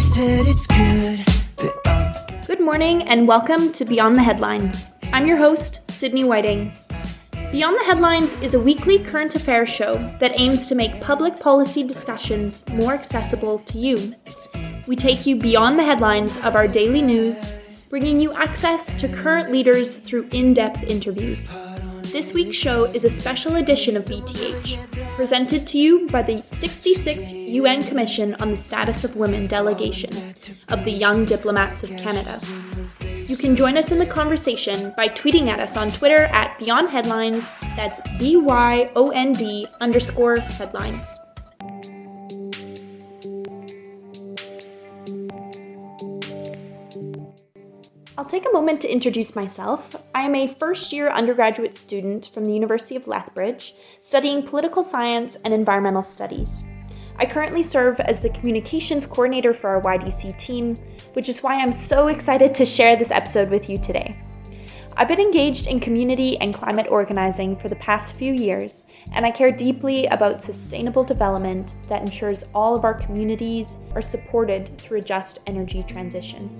it's good. Good morning and welcome to Beyond the Headlines. I'm your host, Sydney Whiting. Beyond the Headlines is a weekly current affairs show that aims to make public policy discussions more accessible to you. We take you beyond the headlines of our daily news, bringing you access to current leaders through in depth interviews. This week's show is a special edition of BTH, presented to you by the 66th UN Commission on the Status of Women delegation of the Young Diplomats of Canada. You can join us in the conversation by tweeting at us on Twitter at Beyond Headlines, that's B Y O N D underscore headlines. Take a moment to introduce myself. I am a first year undergraduate student from the University of Lethbridge, studying political science and environmental studies. I currently serve as the communications coordinator for our YDC team, which is why I'm so excited to share this episode with you today. I've been engaged in community and climate organizing for the past few years, and I care deeply about sustainable development that ensures all of our communities are supported through a just energy transition.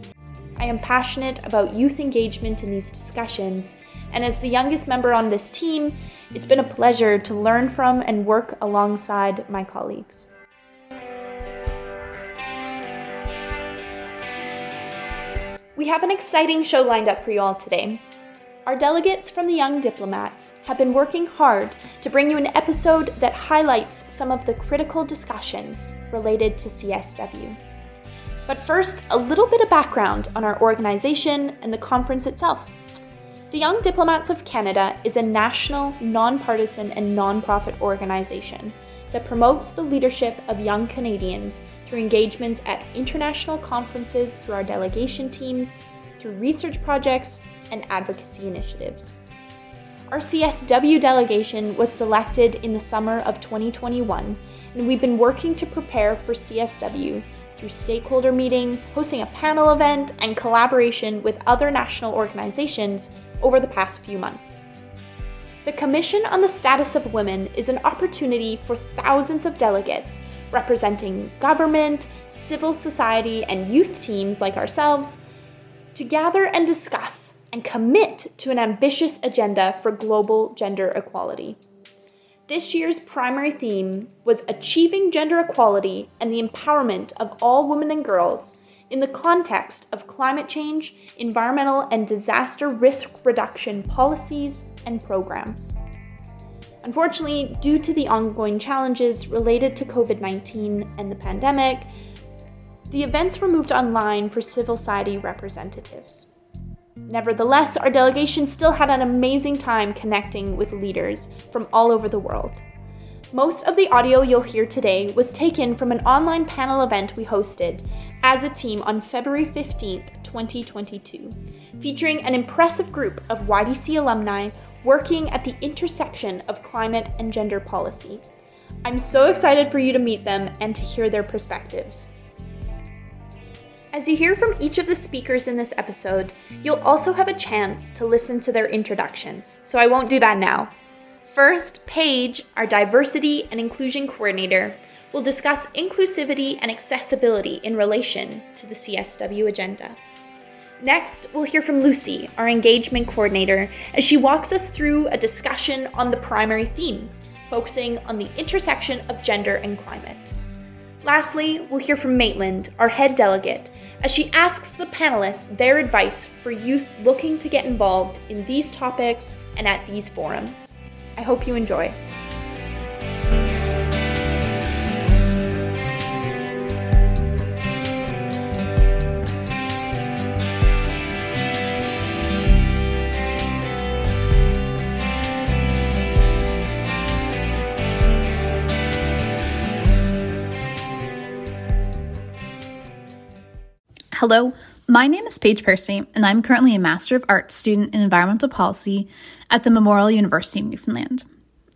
I am passionate about youth engagement in these discussions, and as the youngest member on this team, it's been a pleasure to learn from and work alongside my colleagues. We have an exciting show lined up for you all today. Our delegates from the Young Diplomats have been working hard to bring you an episode that highlights some of the critical discussions related to CSW. But first, a little bit of background on our organization and the conference itself. The Young Diplomats of Canada is a national, nonpartisan, and nonprofit organization that promotes the leadership of young Canadians through engagements at international conferences through our delegation teams, through research projects, and advocacy initiatives. Our CSW delegation was selected in the summer of 2021, and we've been working to prepare for CSW through stakeholder meetings, hosting a panel event, and collaboration with other national organizations over the past few months. The Commission on the Status of Women is an opportunity for thousands of delegates representing government, civil society, and youth teams like ourselves to gather and discuss and commit to an ambitious agenda for global gender equality. This year's primary theme was achieving gender equality and the empowerment of all women and girls in the context of climate change, environmental and disaster risk reduction policies and programs. Unfortunately, due to the ongoing challenges related to COVID 19 and the pandemic, the events were moved online for civil society representatives. Nevertheless, our delegation still had an amazing time connecting with leaders from all over the world. Most of the audio you'll hear today was taken from an online panel event we hosted as a team on February 15th, 2022, featuring an impressive group of YDC alumni working at the intersection of climate and gender policy. I'm so excited for you to meet them and to hear their perspectives. As you hear from each of the speakers in this episode, you'll also have a chance to listen to their introductions, so I won't do that now. First, Paige, our diversity and inclusion coordinator, will discuss inclusivity and accessibility in relation to the CSW agenda. Next, we'll hear from Lucy, our engagement coordinator, as she walks us through a discussion on the primary theme, focusing on the intersection of gender and climate. Lastly, we'll hear from Maitland, our head delegate, as she asks the panelists their advice for youth looking to get involved in these topics and at these forums. I hope you enjoy. Hello, my name is Paige Percy, and I'm currently a Master of Arts student in Environmental Policy at the Memorial University of Newfoundland.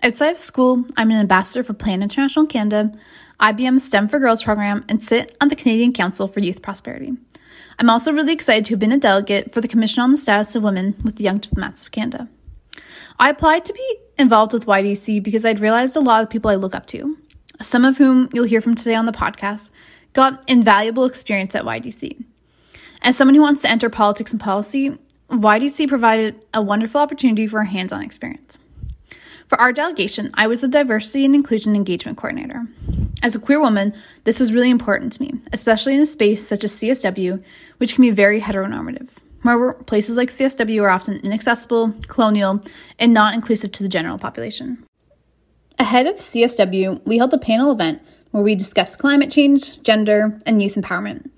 Outside of school, I'm an ambassador for Plan International Canada, IBM's STEM for Girls program, and sit on the Canadian Council for Youth Prosperity. I'm also really excited to have been a delegate for the Commission on the Status of Women with the Young Diplomats of Canada. I applied to be involved with YDC because I'd realized a lot of people I look up to, some of whom you'll hear from today on the podcast, got invaluable experience at YDC. As someone who wants to enter politics and policy, YDC provided a wonderful opportunity for a hands on experience. For our delegation, I was the Diversity and Inclusion Engagement Coordinator. As a queer woman, this was really important to me, especially in a space such as CSW, which can be very heteronormative. Moreover, places like CSW are often inaccessible, colonial, and not inclusive to the general population. Ahead of CSW, we held a panel event where we discussed climate change, gender, and youth empowerment.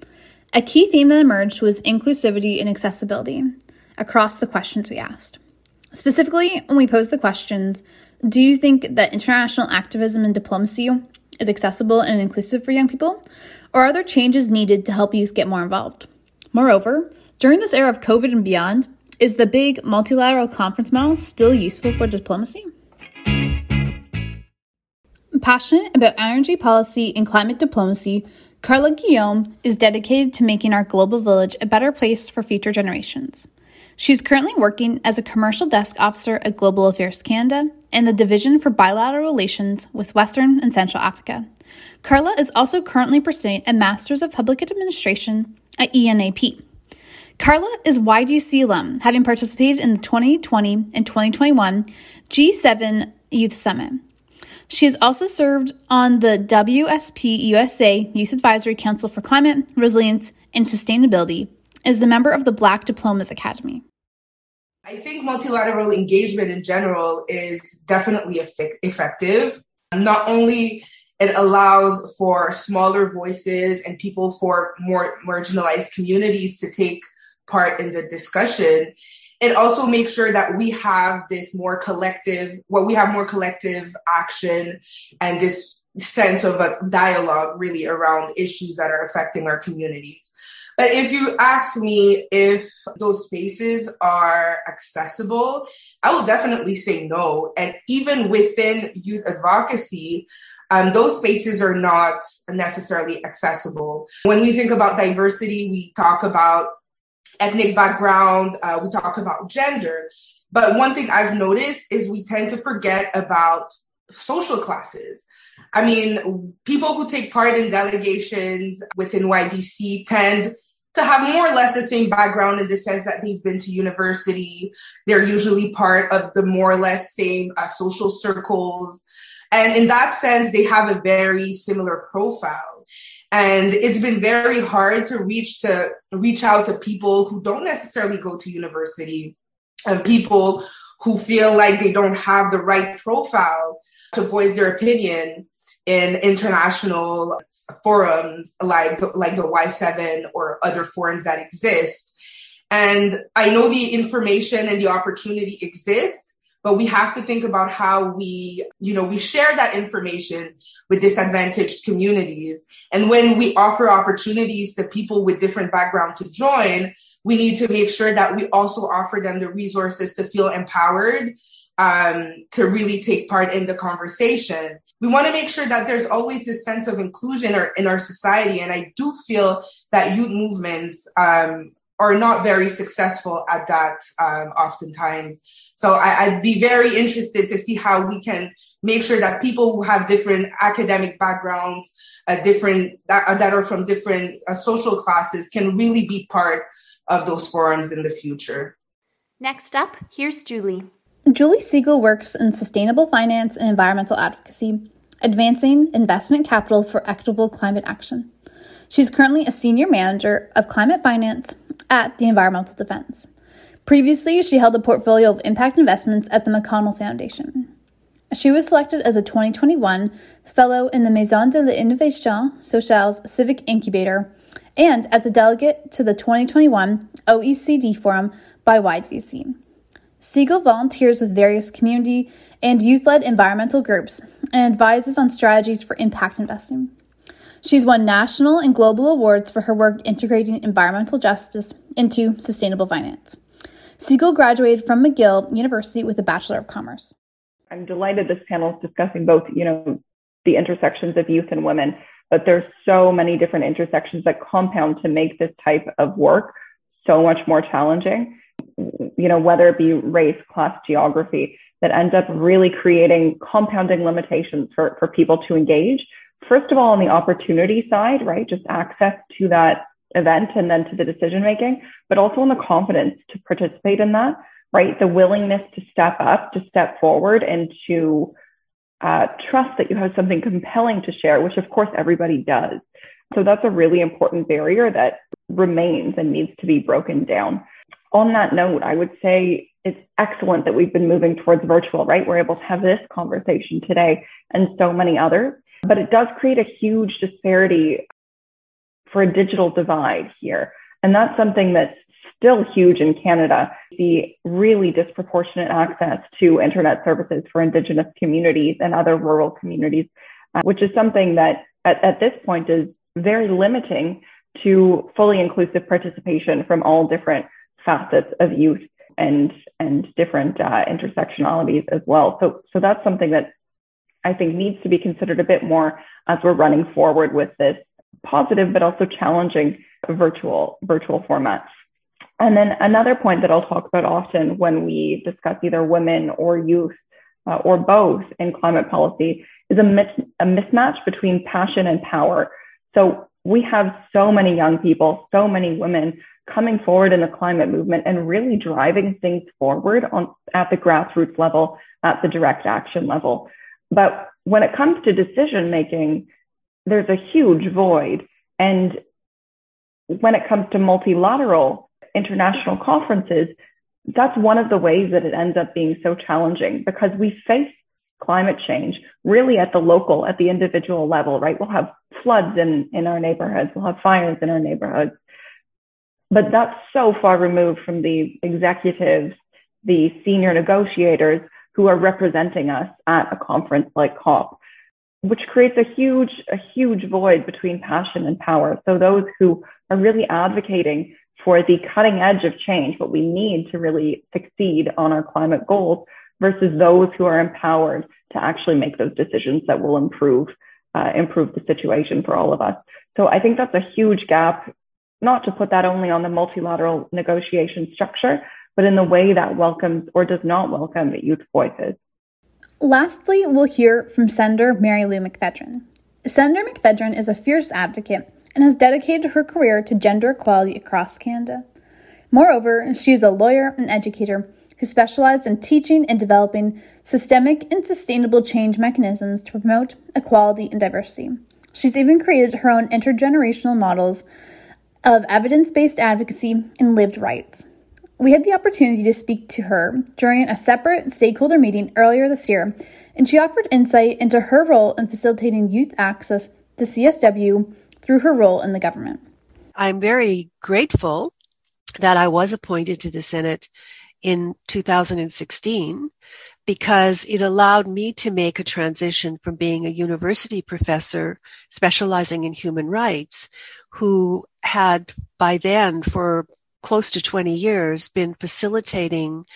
A key theme that emerged was inclusivity and accessibility across the questions we asked. Specifically, when we posed the questions, do you think that international activism and diplomacy is accessible and inclusive for young people? Or are there changes needed to help youth get more involved? Moreover, during this era of COVID and beyond, is the big multilateral conference model still useful for diplomacy? Passionate about energy policy and climate diplomacy, Carla Guillaume is dedicated to making our global village a better place for future generations. She's currently working as a commercial desk officer at Global Affairs Canada and the Division for Bilateral Relations with Western and Central Africa. Carla is also currently pursuing a Master's of Public Administration at ENAP. Carla is YDC alum, having participated in the 2020 and 2021 G7 Youth Summit. She has also served on the WSP USA Youth Advisory Council for Climate, Resilience, and Sustainability as a member of the Black Diplomas Academy. I think multilateral engagement in general is definitely effective. Not only it allows for smaller voices and people for more marginalized communities to take part in the discussion, it also makes sure that we have this more collective, well, we have more collective action and this sense of a dialogue really around issues that are affecting our communities. But if you ask me if those spaces are accessible, I will definitely say no. And even within youth advocacy, um, those spaces are not necessarily accessible. When we think about diversity, we talk about ethnic background, uh, we talk about gender. But one thing I've noticed is we tend to forget about social classes. I mean, people who take part in delegations within YDC tend to have more or less the same background in the sense that they've been to university. They're usually part of the more or less same uh, social circles. And in that sense, they have a very similar profile. And it's been very hard to reach to reach out to people who don't necessarily go to university and people who feel like they don't have the right profile to voice their opinion in international forums like like the Y7 or other forums that exist. And I know the information and the opportunity exist, but we have to think about how we, you know, we share that information with disadvantaged communities. And when we offer opportunities to people with different background to join, we need to make sure that we also offer them the resources to feel empowered um, to really take part in the conversation. We want to make sure that there's always this sense of inclusion in our society. And I do feel that youth movements um, are not very successful at that um, oftentimes. So I, would be very interested to see how we can make sure that people who have different academic backgrounds, uh, different that, that, are from different uh, social classes, can really be part of those forums in the future. Next up, here's Julie. Julie Siegel works in sustainable finance and environmental advocacy, advancing investment capital for equitable climate action. She's currently a senior manager of climate finance at the Environmental Defense. Previously, she held a portfolio of impact investments at the McConnell Foundation. She was selected as a 2021 Fellow in the Maison de l'Innovation Sociale's Civic Incubator and as a delegate to the 2021 OECD Forum by YDC. Siegel volunteers with various community and youth led environmental groups and advises on strategies for impact investing. She's won national and global awards for her work integrating environmental justice into sustainable finance. Siegel graduated from McGill University with a Bachelor of Commerce. I'm delighted this panel is discussing both, you know, the intersections of youth and women, but there's so many different intersections that compound to make this type of work so much more challenging you know, whether it be race, class, geography, that ends up really creating compounding limitations for, for people to engage first of all, on the opportunity side, right? Just access to that event and then to the decision making, but also on the confidence to participate in that, right? The willingness to step up, to step forward and to uh, trust that you have something compelling to share, which of course everybody does. So that's a really important barrier that remains and needs to be broken down. On that note, I would say it's excellent that we've been moving towards virtual, right? We're able to have this conversation today and so many others, but it does create a huge disparity for a digital divide here. And that's something that's still huge in Canada. The really disproportionate access to internet services for Indigenous communities and other rural communities, uh, which is something that at, at this point is very limiting to fully inclusive participation from all different facets of youth and and different uh, intersectionalities as well. So so that's something that I think needs to be considered a bit more as we're running forward with this positive but also challenging virtual virtual formats. And then another point that I'll talk about often when we discuss either women or youth uh, or both in climate policy is a, mis- a mismatch between passion and power. So we have so many young people, so many women coming forward in the climate movement and really driving things forward on at the grassroots level, at the direct action level. But when it comes to decision making, there's a huge void. And when it comes to multilateral international conferences, that's one of the ways that it ends up being so challenging because we face climate change really at the local, at the individual level, right? We'll have floods in, in our neighborhoods, we'll have fires in our neighborhoods. But that's so far removed from the executives, the senior negotiators who are representing us at a conference like COP which creates a huge, a huge void between passion and power. So those who are really advocating for the cutting edge of change, what we need to really succeed on our climate goals versus those who are empowered to actually make those decisions that will improve, uh, improve the situation for all of us. So I think that's a huge gap, not to put that only on the multilateral negotiation structure, but in the way that welcomes or does not welcome youth voices. Lastly, we'll hear from Senator Marilou McPhedran. Senator McPhedran is a fierce advocate and has dedicated her career to gender equality across Canada. Moreover, she is a lawyer and educator who specialized in teaching and developing systemic and sustainable change mechanisms to promote equality and diversity. She's even created her own intergenerational models of evidence based advocacy and lived rights. We had the opportunity to speak to her during a separate stakeholder meeting earlier this year, and she offered insight into her role in facilitating youth access to CSW through her role in the government. I'm very grateful that I was appointed to the Senate in 2016 because it allowed me to make a transition from being a university professor specializing in human rights who had by then for close to 20 years been facilitating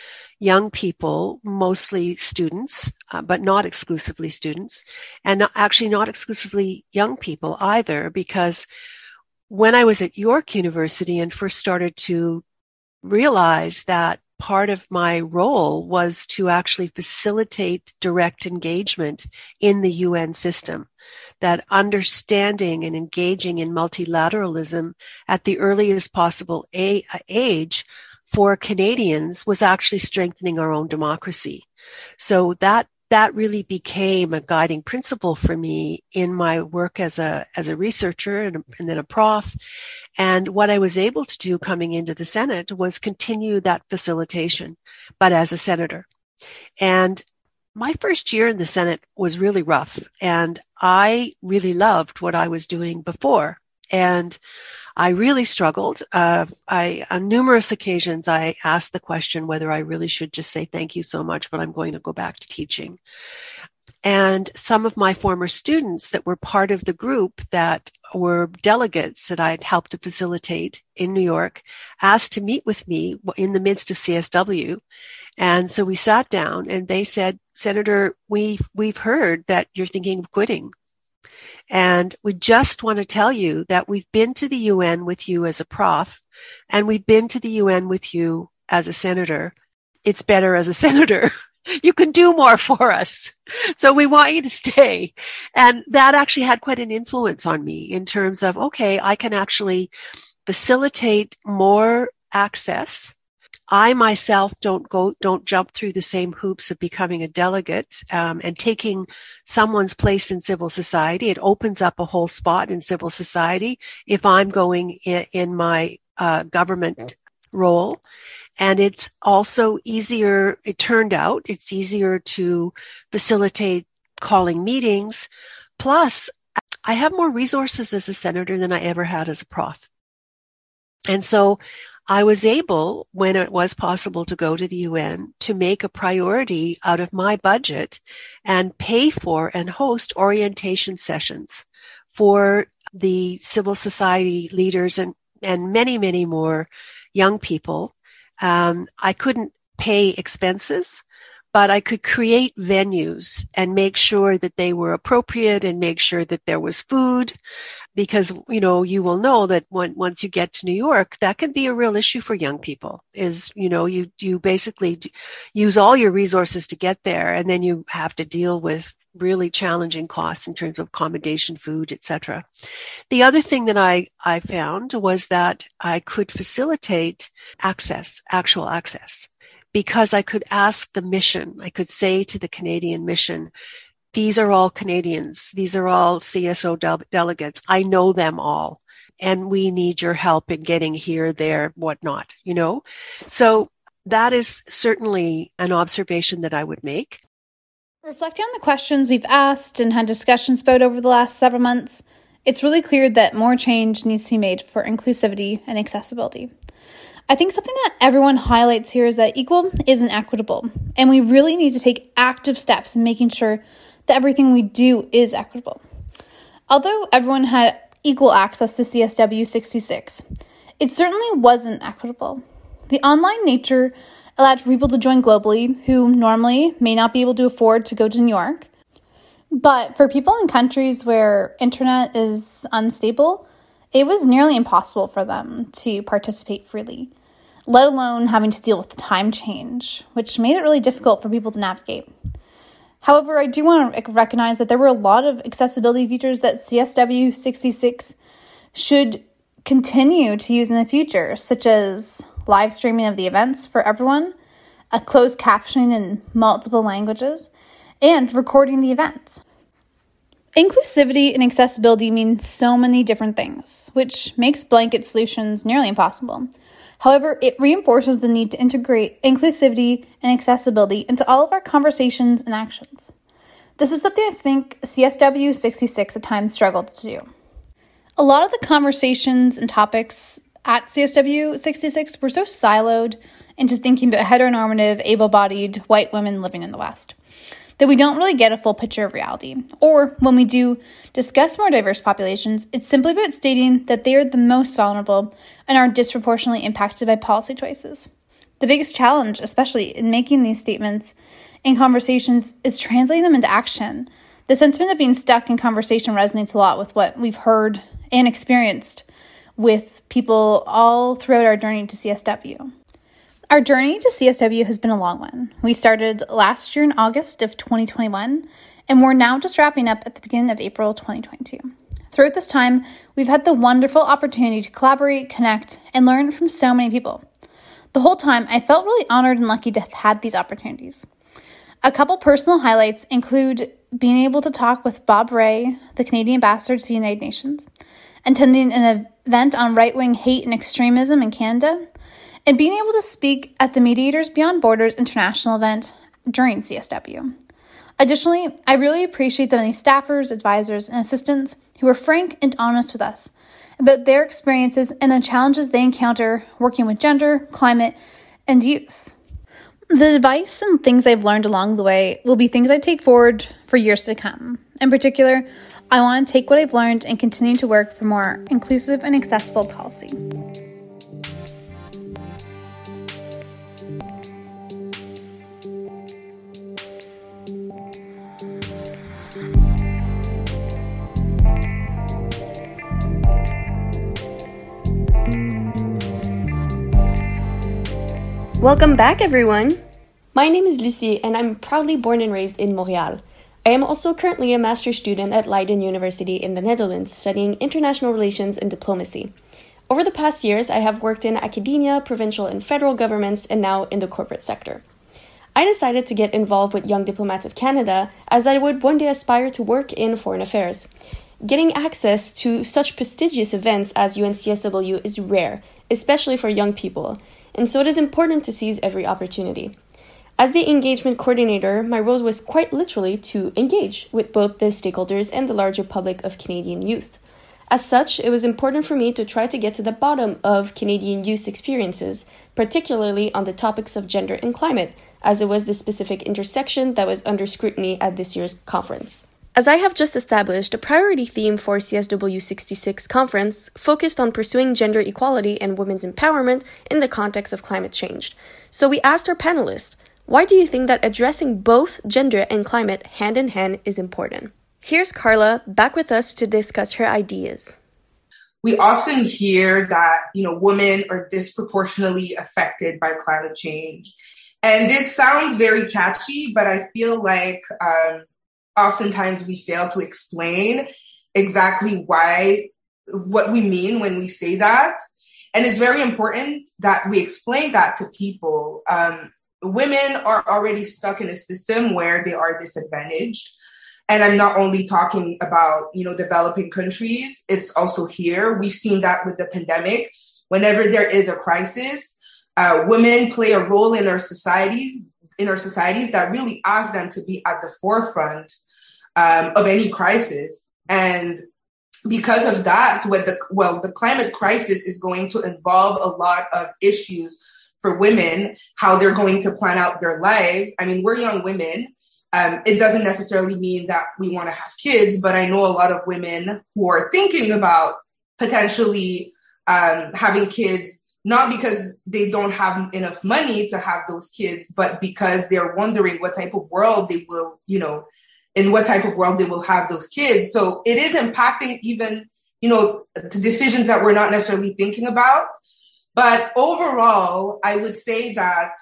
young people, mostly students, uh, but not exclusively students, and not, actually not exclusively young people either, because when I was at York University and first started to realize that part of my role was to actually facilitate direct engagement in the UN system. That understanding and engaging in multilateralism at the earliest possible a- age for Canadians was actually strengthening our own democracy. So that that really became a guiding principle for me in my work as a as a researcher and, and, then a prof. And what I was able to do coming into the Senate was continue that facilitation, but as a senator. And my first year in the Senate was really rough, and I really loved what I was doing before. And I really struggled. Uh, I, on numerous occasions, I asked the question whether I really should just say thank you so much, but I'm going to go back to teaching. And some of my former students that were part of the group that were delegates that I'd helped to facilitate in New York asked to meet with me in the midst of CSW. And so we sat down and they said, Senator, we, we've heard that you're thinking of quitting. And we just want to tell you that we've been to the UN with you as a prof, and we've been to the UN with you as a senator. It's better as a senator. you can do more for us. So we want you to stay. And that actually had quite an influence on me in terms of, okay, I can actually facilitate more access. I myself don't go, don't jump through the same hoops of becoming a delegate um, and taking someone's place in civil society. It opens up a whole spot in civil society if I'm going in, in my uh, government role. And it's also easier, it turned out, it's easier to facilitate calling meetings. Plus, I have more resources as a senator than I ever had as a prof. And so I was able, when it was possible to go to the UN, to make a priority out of my budget and pay for and host orientation sessions for the civil society leaders and, and many, many more young people. Um, I couldn't pay expenses, but I could create venues and make sure that they were appropriate and make sure that there was food because you know you will know that when, once you get to New York that can be a real issue for young people is you know you you basically use all your resources to get there and then you have to deal with really challenging costs in terms of accommodation, food, etc. The other thing that I, I found was that I could facilitate access, actual access, because I could ask the mission. I could say to the Canadian mission, these are all Canadians. These are all CSO de- delegates. I know them all. And we need your help in getting here, there, whatnot, you know? So that is certainly an observation that I would make. Reflecting on the questions we've asked and had discussions about over the last several months, it's really clear that more change needs to be made for inclusivity and accessibility. I think something that everyone highlights here is that equal isn't equitable, and we really need to take active steps in making sure that everything we do is equitable. Although everyone had equal access to CSW 66, it certainly wasn't equitable. The online nature allowed people to join globally who normally may not be able to afford to go to New York. But for people in countries where internet is unstable, it was nearly impossible for them to participate freely, let alone having to deal with the time change, which made it really difficult for people to navigate. However, I do want to recognize that there were a lot of accessibility features that CSW 66 should continue to use in the future, such as live streaming of the events for everyone, a closed captioning in multiple languages, and recording the event. Inclusivity and accessibility mean so many different things, which makes blanket solutions nearly impossible. However, it reinforces the need to integrate inclusivity and accessibility into all of our conversations and actions. This is something I think CSW 66 at times struggled to do. A lot of the conversations and topics at CSW 66 were so siloed into thinking about heteronormative, able bodied white women living in the West that we don't really get a full picture of reality. Or when we do discuss more diverse populations, it's simply about stating that they are the most vulnerable and are disproportionately impacted by policy choices. The biggest challenge, especially in making these statements in conversations, is translating them into action. The sentiment of being stuck in conversation resonates a lot with what we've heard and experienced with people all throughout our journey to CSW. Our journey to CSW has been a long one. We started last year in August of 2021, and we're now just wrapping up at the beginning of April 2022. Throughout this time, we've had the wonderful opportunity to collaborate, connect, and learn from so many people. The whole time, I felt really honored and lucky to have had these opportunities. A couple personal highlights include being able to talk with Bob Rae, the Canadian ambassador to the United Nations, attending an event on right wing hate and extremism in Canada, and being able to speak at the Mediators Beyond Borders international event during CSW. Additionally, I really appreciate the many staffers, advisors, and assistants who were frank and honest with us about their experiences and the challenges they encounter working with gender, climate, and youth. The advice and things I've learned along the way will be things I take forward for years to come. In particular, I want to take what I've learned and continue to work for more inclusive and accessible policy. Welcome back, everyone. My name is Lucie, and I'm proudly born and raised in Montreal. I am also currently a master's student at Leiden University in the Netherlands, studying international relations and diplomacy. Over the past years, I have worked in academia, provincial and federal governments, and now in the corporate sector. I decided to get involved with Young Diplomats of Canada as I would one day aspire to work in foreign affairs. Getting access to such prestigious events as UNCSW is rare, especially for young people, and so it is important to seize every opportunity. As the engagement coordinator, my role was quite literally to engage with both the stakeholders and the larger public of Canadian youth. As such, it was important for me to try to get to the bottom of Canadian youth experiences, particularly on the topics of gender and climate, as it was the specific intersection that was under scrutiny at this year's conference. As I have just established, a priority theme for CSW 66 conference focused on pursuing gender equality and women's empowerment in the context of climate change. So we asked our panelists, why do you think that addressing both gender and climate hand in hand is important? Here's Carla back with us to discuss her ideas. We often hear that, you know, women are disproportionately affected by climate change. And this sounds very catchy, but I feel like um, oftentimes we fail to explain exactly why, what we mean when we say that. And it's very important that we explain that to people. Um, women are already stuck in a system where they are disadvantaged and i'm not only talking about you know developing countries it's also here we've seen that with the pandemic whenever there is a crisis uh, women play a role in our societies in our societies that really ask them to be at the forefront um, of any crisis and because of that what the well the climate crisis is going to involve a lot of issues for women, how they're going to plan out their lives. I mean, we're young women. Um, it doesn't necessarily mean that we want to have kids, but I know a lot of women who are thinking about potentially um, having kids, not because they don't have enough money to have those kids, but because they're wondering what type of world they will, you know, in what type of world they will have those kids. So it is impacting even, you know, the decisions that we're not necessarily thinking about. But overall, I would say that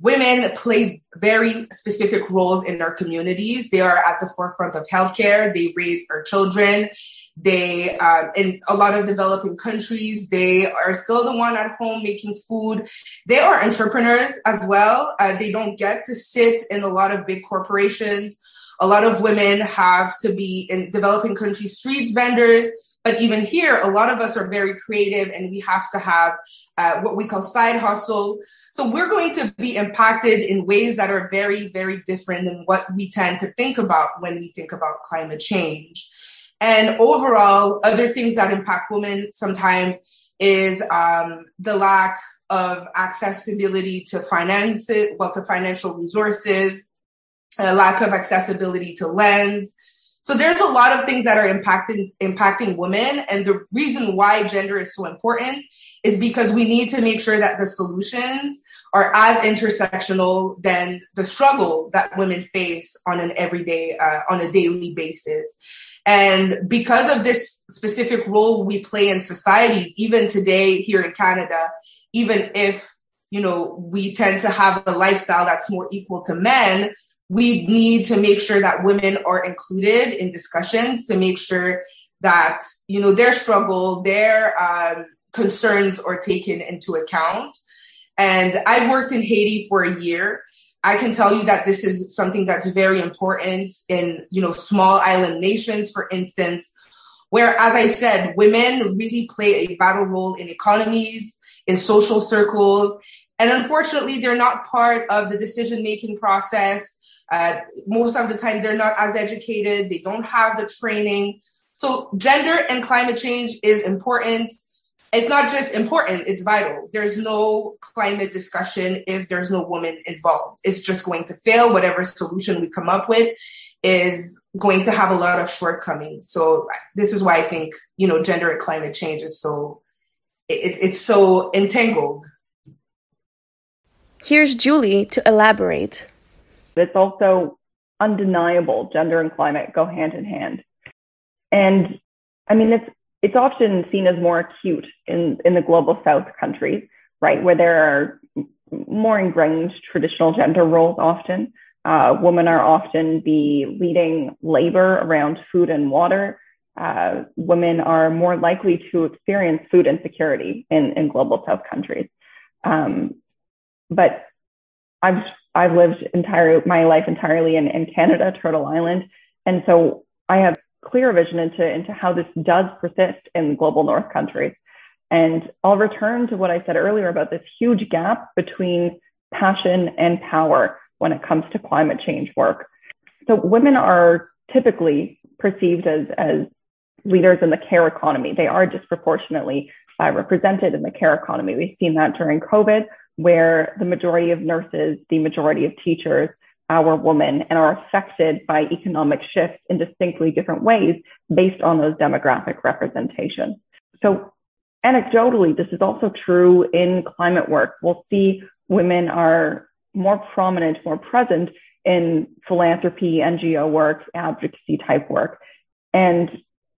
women play very specific roles in our communities. They are at the forefront of healthcare. They raise our children. They, um, in a lot of developing countries, they are still the one at home making food. They are entrepreneurs as well. Uh, they don't get to sit in a lot of big corporations. A lot of women have to be in developing country street vendors but even here, a lot of us are very creative and we have to have uh, what we call side hustle. So we're going to be impacted in ways that are very, very different than what we tend to think about when we think about climate change. And overall, other things that impact women sometimes is um, the lack of accessibility to finance, well, to financial resources, a lack of accessibility to lands, so there's a lot of things that are impacting impacting women, and the reason why gender is so important is because we need to make sure that the solutions are as intersectional than the struggle that women face on an everyday, uh, on a daily basis. And because of this specific role we play in societies, even today here in Canada, even if you know we tend to have a lifestyle that's more equal to men we need to make sure that women are included in discussions to make sure that you know their struggle their um, concerns are taken into account. And i've worked in haiti for a year. I can tell you that this is something that's very important in you know small island nations for instance where as i said women really play a vital role in economies in social circles. And unfortunately they're not part of the decision making process uh, most of the time, they're not as educated, they don't have the training. So, gender and climate change is important. It's not just important, it's vital. There's no climate discussion if there's no woman involved. It's just going to fail. Whatever solution we come up with is going to have a lot of shortcomings. So, this is why I think, you know, gender and climate change is so, it, it's so entangled. Here's Julie to elaborate. But it's also undeniable gender and climate go hand in hand. And I mean, it's, it's often seen as more acute in, in the global south countries, right? Where there are more ingrained traditional gender roles often. Uh, women are often the leading labor around food and water. Uh, women are more likely to experience food insecurity in, in global south countries. Um, but I've I've lived entire my life entirely in, in Canada, Turtle Island, and so I have clear vision into into how this does persist in global North countries. And I'll return to what I said earlier about this huge gap between passion and power when it comes to climate change work. So women are typically perceived as, as leaders in the care economy. They are disproportionately uh, represented in the care economy. We've seen that during COVID, where the majority of nurses, the majority of teachers are women and are affected by economic shifts in distinctly different ways based on those demographic representations. So anecdotally, this is also true in climate work. We'll see women are more prominent, more present in philanthropy, NGO work, advocacy type work. And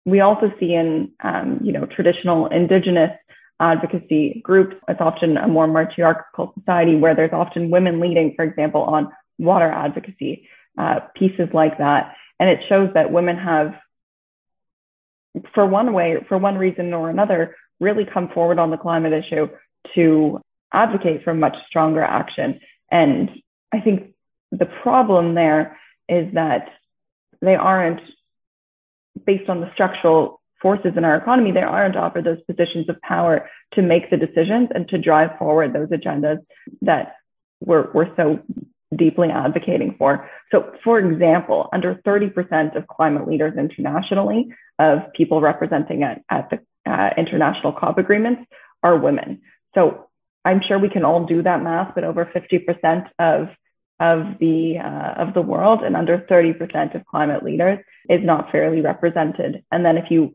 we also see in, um, you know, traditional indigenous advocacy groups, it's often a more matriarchal society where there's often women leading, for example, on water advocacy, uh, pieces like that. And it shows that women have, for one way, for one reason or another, really come forward on the climate issue to advocate for much stronger action. And I think the problem there is that they aren't, based on the structural forces in our economy, they aren't offered those positions of power to make the decisions and to drive forward those agendas that we're, we're so deeply advocating for. So, for example, under 30% of climate leaders internationally, of people representing at, at the uh, international COP agreements, are women. So, I'm sure we can all do that math, but over 50% of of the uh, of the world and under 30% of climate leaders is not fairly represented. And then if you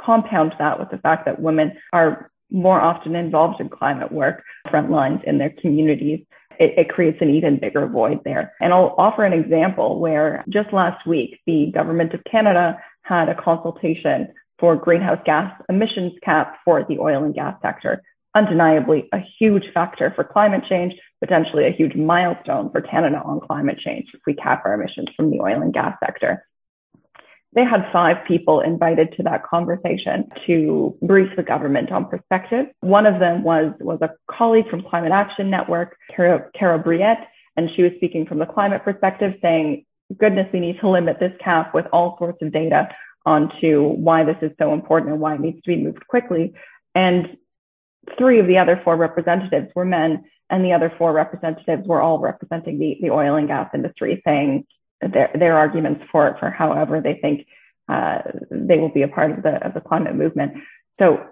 compound that with the fact that women are more often involved in climate work, front lines in their communities, it, it, creates an even bigger void there. And I'll offer an example where just last week, the government of Canada had a consultation for greenhouse gas emissions cap for the oil and gas sector undeniably a huge factor for climate change, potentially a huge milestone for Canada on climate change if we cap our emissions from the oil and gas sector. They had five people invited to that conversation to brief the government on perspective. One of them was, was a colleague from Climate Action Network, Caroline Brouillette, and she was speaking from the climate perspective saying, goodness, we need to limit this cap with all sorts of data onto why this is so important and why it needs to be moved quickly. And three of the other four representatives were men, and the other four representatives were all representing the, the oil and gas industry, saying their, their arguments for for however they think uh, they will be a part of the, of the climate movement. So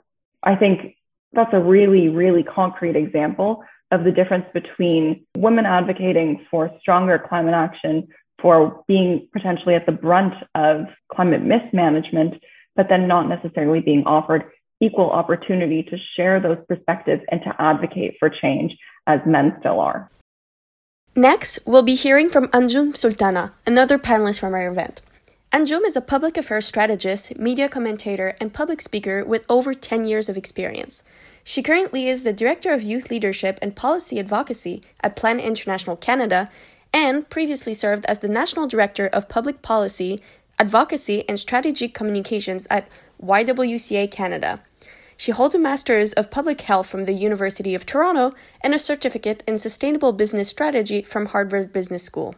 I think that's a really, really concrete example of the difference between women advocating for stronger climate action, for being potentially at the brunt of climate mismanagement, but then not necessarily being offered equal opportunity to share those perspectives and to advocate for change as men still are. Next, we'll be hearing from Anjum Sultana, another panelist from our event. Anjum is a public affairs strategist, media commentator, and public speaker with over 10 years of experience. She currently is the Director of Youth Leadership and Policy Advocacy at Plan International Canada and previously served as the National Director of Public Policy, Advocacy, and Strategic Communications at YWCA Canada. She holds a Master's of Public Health from the University of Toronto and a certificate in Sustainable Business Strategy from Harvard Business School.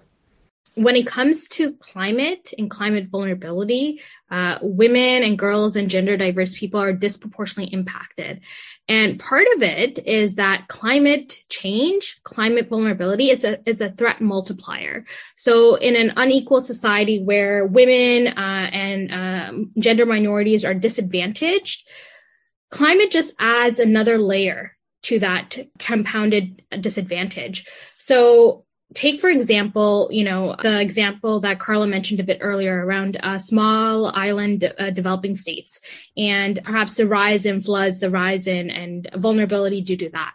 When it comes to climate and climate vulnerability, uh, women and girls and gender diverse people are disproportionately impacted. And part of it is that climate change, climate vulnerability is a, is a threat multiplier. So in an unequal society where women uh, and um, gender minorities are disadvantaged, climate just adds another layer to that compounded disadvantage. So take for example you know the example that carla mentioned a bit earlier around uh, small island uh, developing states and perhaps the rise in floods the rise in and vulnerability due to that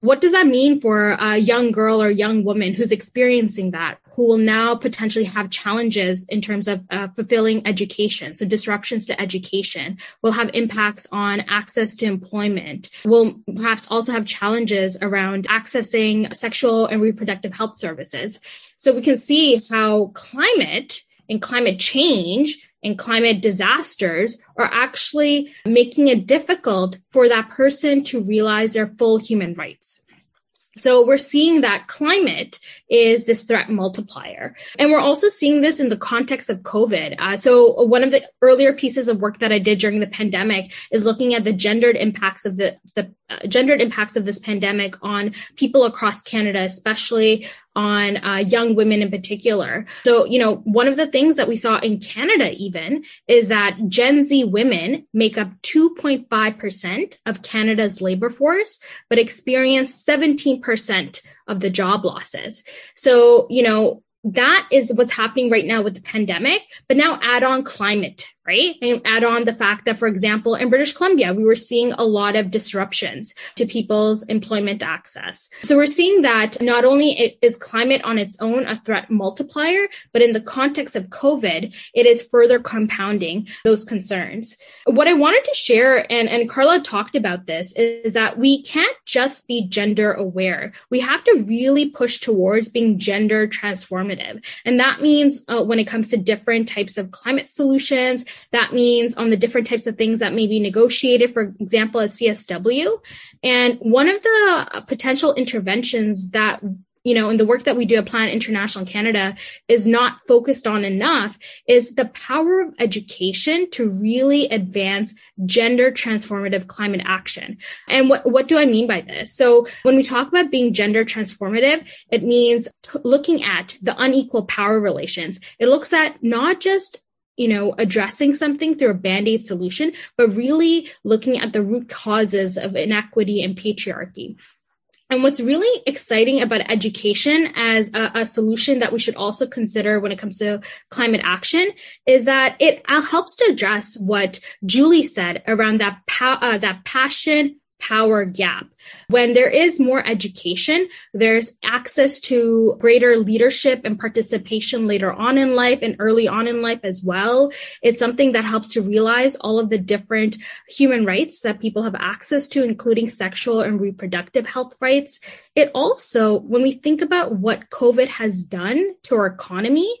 what does that mean for a young girl or young woman who's experiencing that who will now potentially have challenges in terms of uh, fulfilling education. So disruptions to education will have impacts on access to employment, will perhaps also have challenges around accessing sexual and reproductive health services. So we can see how climate and climate change and climate disasters are actually making it difficult for that person to realize their full human rights. So we're seeing that climate is this threat multiplier. And we're also seeing this in the context of COVID. Uh, so one of the earlier pieces of work that I did during the pandemic is looking at the gendered impacts of the, the uh, gendered impacts of this pandemic on people across Canada, especially on uh, young women in particular. So, you know, one of the things that we saw in Canada even is that Gen Z women make up 2.5% of Canada's labor force, but experience 17% of the job losses. So, you know, that is what's happening right now with the pandemic, but now add on climate right? And add on the fact that, for example, in British Columbia, we were seeing a lot of disruptions to people's employment access. So we're seeing that not only is climate on its own a threat multiplier, but in the context of COVID, it is further compounding those concerns. What I wanted to share, and, and Carla talked about this, is, that we can't just be gender aware. We have to really push towards being gender transformative. And that means uh, when it comes to different types of climate solutions, that means on the different types of things that may be negotiated, for example, at CSW. And one of the potential interventions that you know, in the work that we do at Plan International Canada is not focused on enough is the power of education to really advance gender transformative climate action. And what, what do I mean by this? So when we talk about being gender transformative, it means t- looking at the unequal power relations. It looks at not just you know, addressing something through a band-aid solution, but really looking at the root causes of inequity and patriarchy. And what's really exciting about education as a, a, solution that we should also consider when it comes to climate action is that it helps to address what Julie said around that pa- uh, that passion power gap. When there is more education, there's access to greater leadership and participation later on in life and early on in life as well. It's something that helps to realize all of the different human rights that people have access to, including sexual and reproductive health rights. It also, when we think about what COVID has done to our economy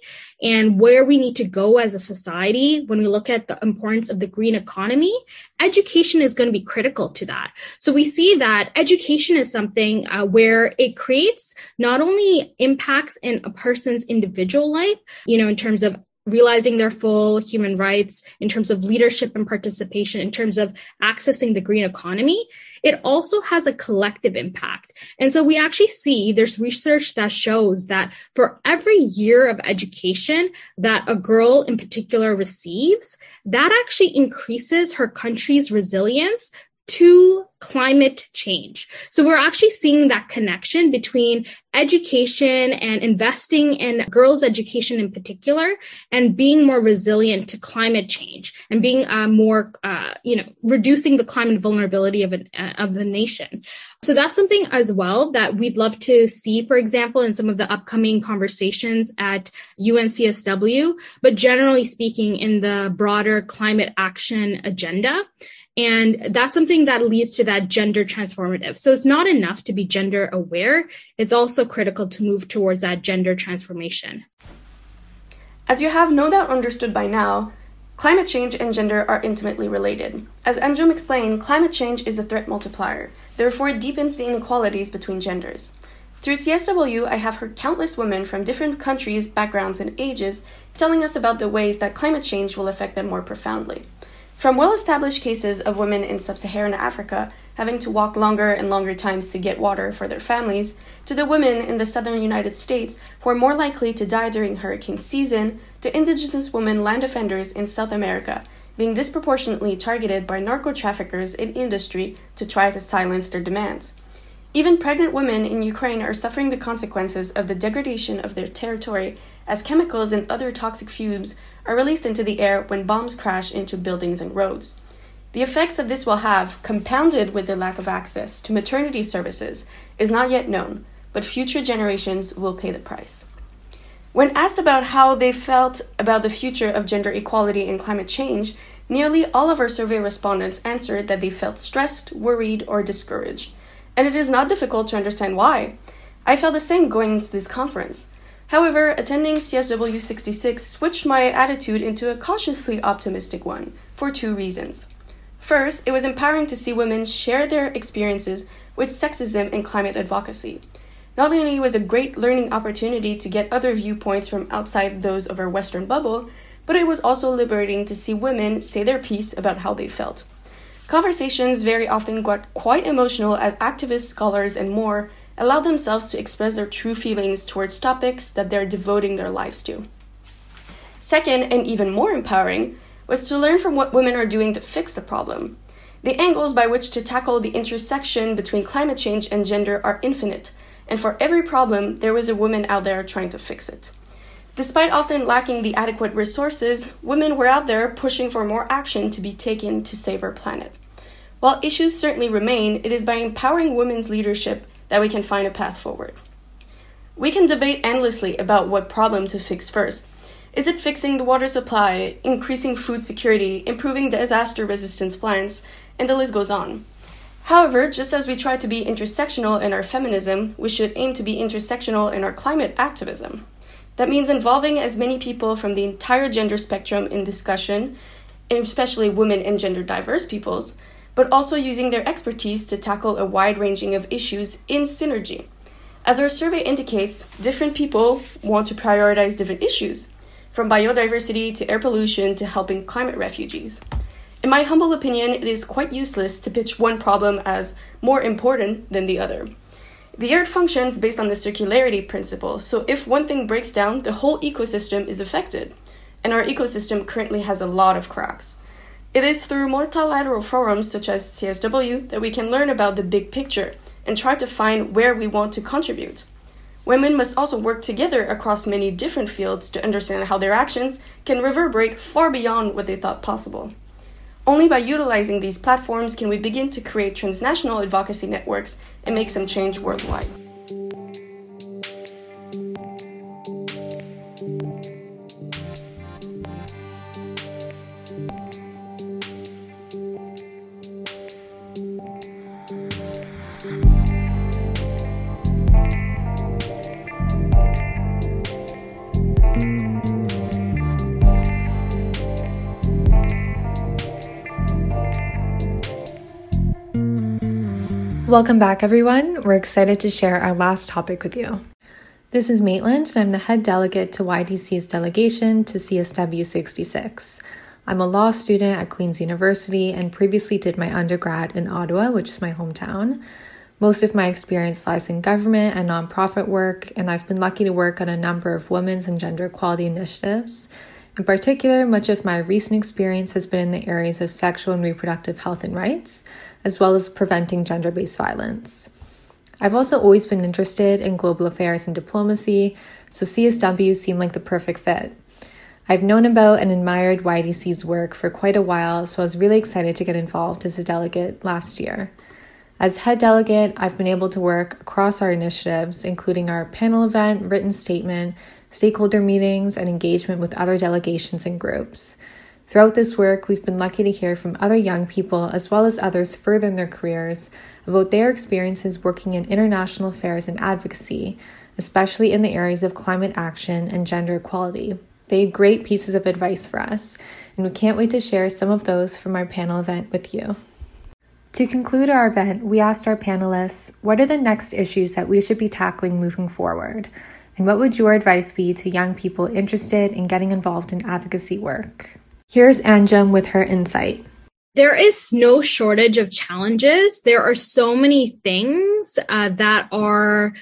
and where we need to go as a society, when we look at the importance of the green economy, education is going to be critical to that. So we see that education is something uh, where it creates not only impacts in a person's individual life, you know, in terms of realizing their full human rights in terms of leadership and participation, in terms of accessing the green economy, it also has a collective impact. And so we actually see there's research that shows that for every year of education that a girl in particular receives, that actually increases her country's resilience to climate change. So we're actually seeing that connection between education and investing in girls' education in particular and being more resilient to climate change and being uh, more, uh, you know, reducing the climate vulnerability of, an, uh, of the nation. So that's something as well that we'd love to see, for example, in some of the upcoming conversations at UNCSW, but generally speaking, in the broader climate action agenda. And that's something that leads to that gender transformative. So it's not enough to be gender aware. It's also critical to move towards that gender transformation. As you have no doubt understood by now, climate change and gender are intimately related. As Anjum explained, climate change is a threat multiplier. Therefore, it deepens the inequalities between genders. Through CSW, I have heard countless women from different countries, backgrounds, and ages telling us about the ways that climate change will affect them more profoundly. From well established cases of women in sub Saharan Africa having to walk longer and longer times to get water for their families, to the women in the southern United States who are more likely to die during hurricane season, to indigenous women land offenders in South America being disproportionately targeted by narco traffickers in industry to try to silence their demands. Even pregnant women in Ukraine are suffering the consequences of the degradation of their territory as chemicals and other toxic fumes are released into the air when bombs crash into buildings and roads. The effects that this will have, compounded with the lack of access to maternity services, is not yet known, but future generations will pay the price. When asked about how they felt about the future of gender equality and climate change, nearly all of our survey respondents answered that they felt stressed, worried, or discouraged. And it is not difficult to understand why. I felt the same going to this conference. However, attending CSW 66 switched my attitude into a cautiously optimistic one for two reasons. First, it was empowering to see women share their experiences with sexism and climate advocacy. Not only was a great learning opportunity to get other viewpoints from outside those of our Western bubble, but it was also liberating to see women say their piece about how they felt. Conversations very often got quite emotional as activists, scholars, and more allow themselves to express their true feelings towards topics that they're devoting their lives to. Second, and even more empowering, was to learn from what women are doing to fix the problem. The angles by which to tackle the intersection between climate change and gender are infinite, and for every problem, there was a woman out there trying to fix it. Despite often lacking the adequate resources, women were out there pushing for more action to be taken to save our planet. While issues certainly remain, it is by empowering women's leadership that we can find a path forward. We can debate endlessly about what problem to fix first. Is it fixing the water supply, increasing food security, improving disaster resistance plans, and the list goes on. However, just as we try to be intersectional in our feminism, we should aim to be intersectional in our climate activism. That means involving as many people from the entire gender spectrum in discussion, especially women and gender diverse peoples, but also using their expertise to tackle a wide ranging of issues in synergy. As our survey indicates, different people want to prioritize different issues, from biodiversity to air pollution to helping climate refugees. In my humble opinion, it is quite useless to pitch one problem as more important than the other. The earth functions based on the circularity principle, so if one thing breaks down, the whole ecosystem is affected. And our ecosystem currently has a lot of cracks. It is through multilateral forums such as CSW that we can learn about the big picture and try to find where we want to contribute. Women must also work together across many different fields to understand how their actions can reverberate far beyond what they thought possible. Only by utilizing these platforms can we begin to create transnational advocacy networks and make some change worldwide. Welcome back, everyone. We're excited to share our last topic with you. This is Maitland, and I'm the head delegate to YDC's delegation to CSW 66. I'm a law student at Queen's University and previously did my undergrad in Ottawa, which is my hometown. Most of my experience lies in government and nonprofit work, and I've been lucky to work on a number of women's and gender equality initiatives. In particular, much of my recent experience has been in the areas of sexual and reproductive health and rights, as well as preventing gender based violence. I've also always been interested in global affairs and diplomacy, so CSW seemed like the perfect fit. I've known about and admired YDC's work for quite a while, so I was really excited to get involved as a delegate last year. As head delegate, I've been able to work across our initiatives, including our panel event, written statement, stakeholder meetings, and engagement with other delegations and groups. Throughout this work, we've been lucky to hear from other young people, as well as others further in their careers, about their experiences working in international affairs and advocacy, especially in the areas of climate action and gender equality. They had great pieces of advice for us, and we can't wait to share some of those from our panel event with you. To conclude our event, we asked our panelists what are the next issues that we should be tackling moving forward? And what would your advice be to young people interested in getting involved in advocacy work? Here's Anjum with her insight. There is no shortage of challenges. There are so many things uh, that are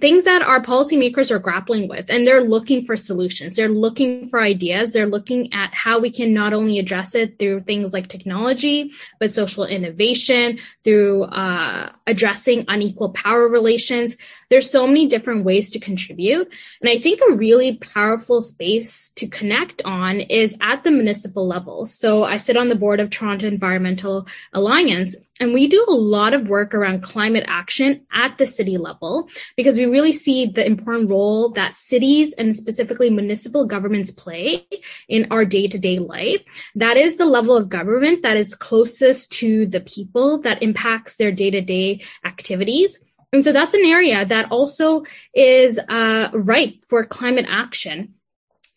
things that our policymakers are grappling with and they're looking for solutions they're looking for ideas they're looking at how we can not only address it through things like technology but social innovation through uh, addressing unequal power relations there's so many different ways to contribute. And I think a really powerful space to connect on is at the municipal level. So I sit on the board of Toronto Environmental Alliance and we do a lot of work around climate action at the city level because we really see the important role that cities and specifically municipal governments play in our day to day life. That is the level of government that is closest to the people that impacts their day to day activities. And so that's an area that also is uh, ripe for climate action.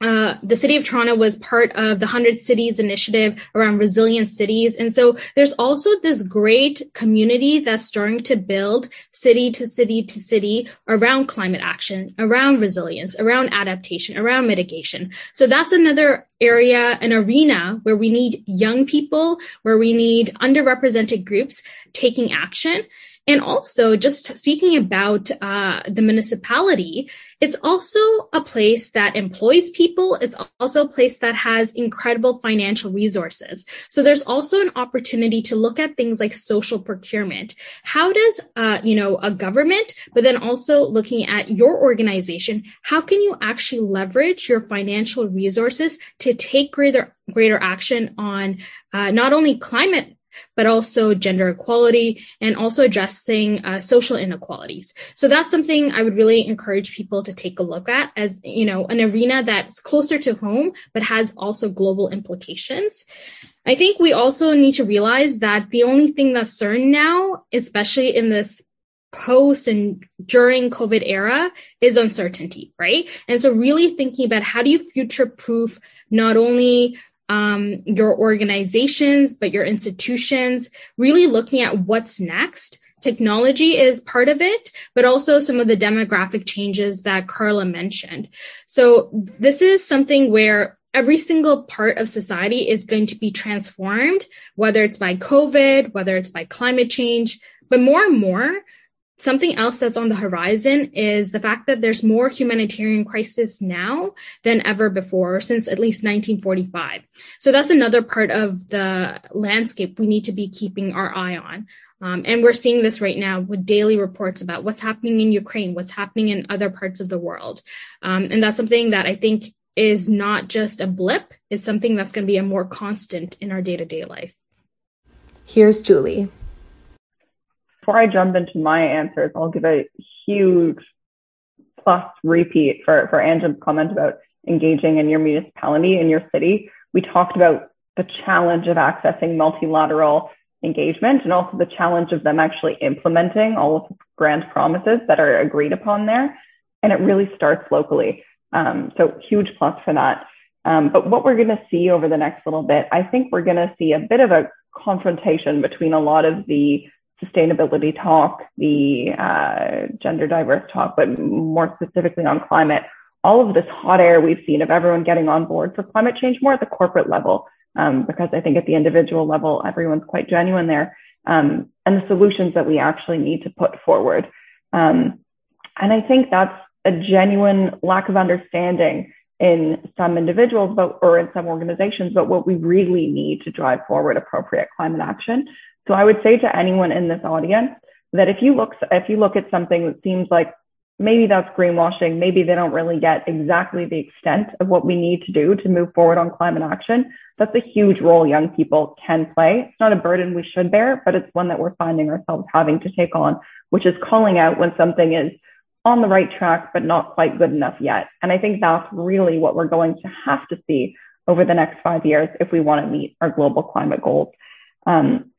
Uh, the city of Toronto was part of the 100 Cities initiative around resilient cities. And so there's also this great community that's starting to build city to city to city around climate action, around resilience, around adaptation, around mitigation. So that's another area, an arena where we need young people, where we need underrepresented groups taking action. And also, just speaking about uh, the municipality, it's also a place that employs people. It's also a place that has incredible financial resources. So there's also an opportunity to look at things like social procurement. How does, uh, you know, a government, but then also looking at your organization, how can you actually leverage your financial resources to take greater greater action on uh, not only climate but also gender equality and also addressing uh, social inequalities. So that's something I would really encourage people to take a look at as, you know, an arena that's closer to home, but has also global implications. I think we also need to realize that the only thing that's certain now, especially in this post and during COVID era is uncertainty, right? And so really thinking about how do you future proof not only um, your organizations, but your institutions, really looking at what's next. Technology is part of it, but also some of the demographic changes that Carla mentioned. So this is something where every single part of society is going to be transformed, whether it's by COVID, whether it's by climate change, but more and more, Something else that's on the horizon is the fact that there's more humanitarian crisis now than ever before since at least 1945. So that's another part of the landscape we need to be keeping our eye on. Um, and we're seeing this right now with daily reports about what's happening in Ukraine, what's happening in other parts of the world. Um, and that's something that I think is not just a blip, it's something that's going to be a more constant in our day to day life. Here's Julie before I jump into my answers, I'll give a huge plus repeat for, for Angela's comment about engaging in your municipality, in your city. We talked about the challenge of accessing multilateral engagement and also the challenge of them actually implementing all of the grand promises that are agreed upon there. And it really starts locally. Um, so huge plus for that. Um, but what we're going to see over the next little bit, I think we're going to see a bit of a confrontation between a lot of the sustainability talk, the uh, gender diverse talk, but more specifically on climate, all of this hot air we've seen of everyone getting on board for climate change more at the corporate level, um, because I think at the individual level, everyone's quite genuine there, um, and the solutions that we actually need to put forward. Um, and I think that's a genuine lack of understanding in some individuals but, or in some organizations, but what we really need to drive forward appropriate climate action. So I would say to anyone in this audience that if you look if you look at something that seems like maybe that's greenwashing, maybe they don't really get exactly the extent of what we need to do to move forward on climate action, that's a huge role young people can play. It's not a burden we should bear, but it's one that we're finding ourselves having to take on, which is calling out when something is on the right track, but not quite good enough yet. And I think that's really what we're going to have to see over the next five years if we want to meet our global climate goals. Um,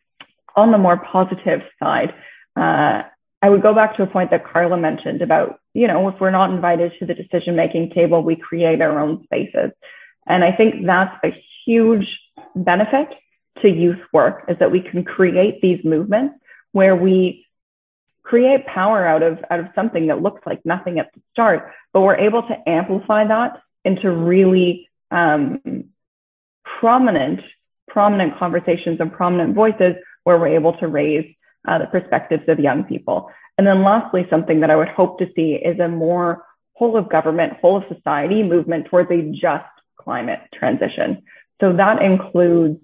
on the more positive side, uh, I would go back to a point that Carla mentioned about, you know, if we're not invited to the decision making table, we create our own spaces. And I think that's a huge benefit to youth work is that we can create these movements where we create power out of out of something that looks like nothing at the start, but we're able to amplify that into really um, prominent prominent conversations and prominent voices where we're able to raise uh, the perspectives of young people. And then lastly, something that I would hope to see is a more whole of government, whole of society movement towards a just climate transition. So that includes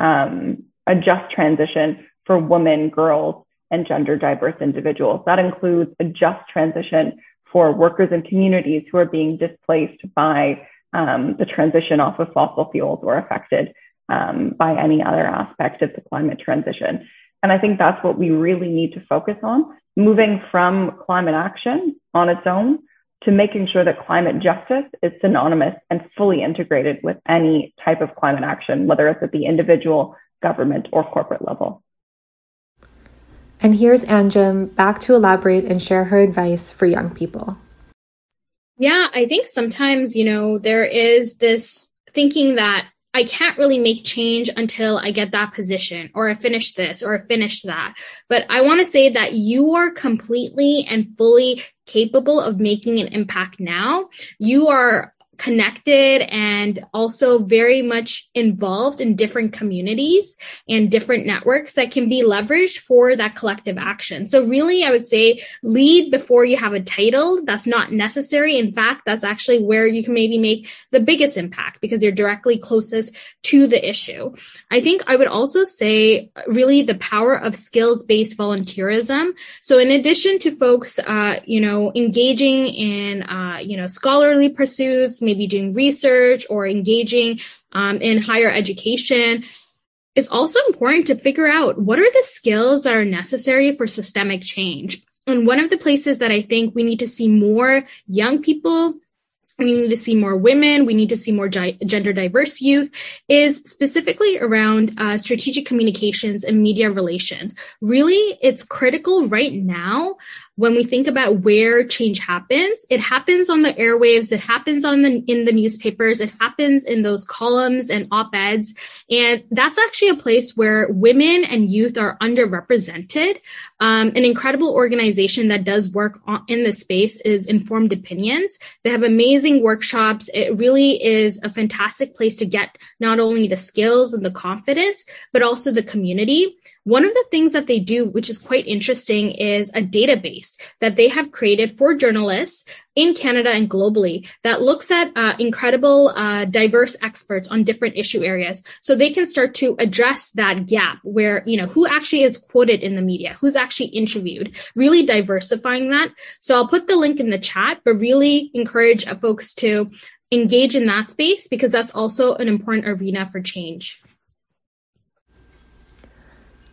um, a just transition for women, girls, and gender diverse individuals. That includes a just transition for workers and communities who are being displaced by um, the transition off of fossil fuels or affected um, by any other aspect of the climate transition. And I think that's what we really need to focus on, moving from climate action on its own to making sure that climate justice is synonymous and fully integrated with any type of climate action, whether it's at the individual, government, or corporate level. And here's Anjum back to elaborate and share her advice for young people. Yeah, I think sometimes, you know, there is this thinking that I can't really make change until I get that position or I finish this or I finish that. But I want to say that you are completely and fully capable of making an impact now. You are connected and also very much involved in different communities and different networks that can be leveraged for that collective action. So really, I would say lead before you have a title. That's not necessary. In fact, that's actually where you can maybe make the biggest impact because you're directly closest to the issue. I think I would also say really the power of skills based volunteerism. So in addition to folks, uh, you know, engaging in, uh, you know, scholarly pursuits, maybe doing research or engaging um, in higher education, it's also important to figure out what are the skills that are necessary for systemic change. And one of the places that I think we need to see more young people we need to see more women we need to see more gi- gender diverse youth is specifically around uh, strategic communications and media relations really it's critical right now when we think about where change happens, it happens on the airwaves, it happens on the in the newspapers, it happens in those columns and op-eds. And that's actually a place where women and youth are underrepresented. Um, an incredible organization that does work on, in this space is Informed Opinions. They have amazing workshops. It really is a fantastic place to get not only the skills and the confidence, but also the community. One of the things that they do, which is quite interesting, is a database that they have created for journalists in Canada and globally that looks at uh, incredible, uh, diverse experts on different issue areas. So they can start to address that gap where, you know, who actually is quoted in the media, who's actually interviewed, really diversifying that. So I'll put the link in the chat, but really encourage uh, folks to engage in that space because that's also an important arena for change.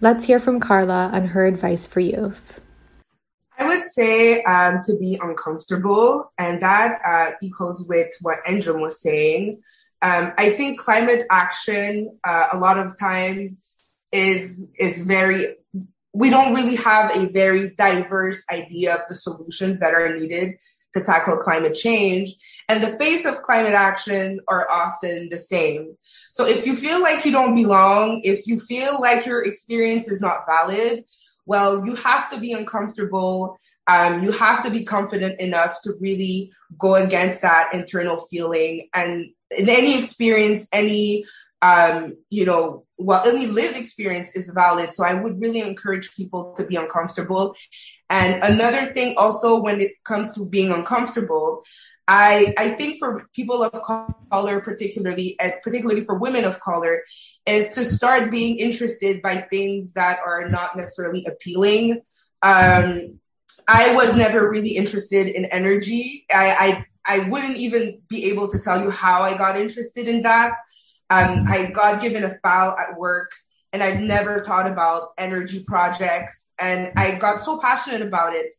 Let's hear from Carla on her advice for youth. I would say um, to be uncomfortable, and that uh, echoes with what Anjum was saying. Um, I think climate action uh, a lot of times is is very. We don't really have a very diverse idea of the solutions that are needed to tackle climate change. And the face of climate action are often the same. So if you feel like you don't belong, if you feel like your experience is not valid, well, you have to be uncomfortable. Um, you have to be confident enough to really go against that internal feeling. And in any experience, any um, you know, well, any lived experience is valid. So I would really encourage people to be uncomfortable. And another thing also when it comes to being uncomfortable, I, I think for people of color, particularly, and particularly for women of color, is to start being interested by things that are not necessarily appealing. Um, I was never really interested in energy. I, I, I wouldn't even be able to tell you how I got interested in that. Um, I got given a file at work and I've never thought about energy projects. And I got so passionate about it.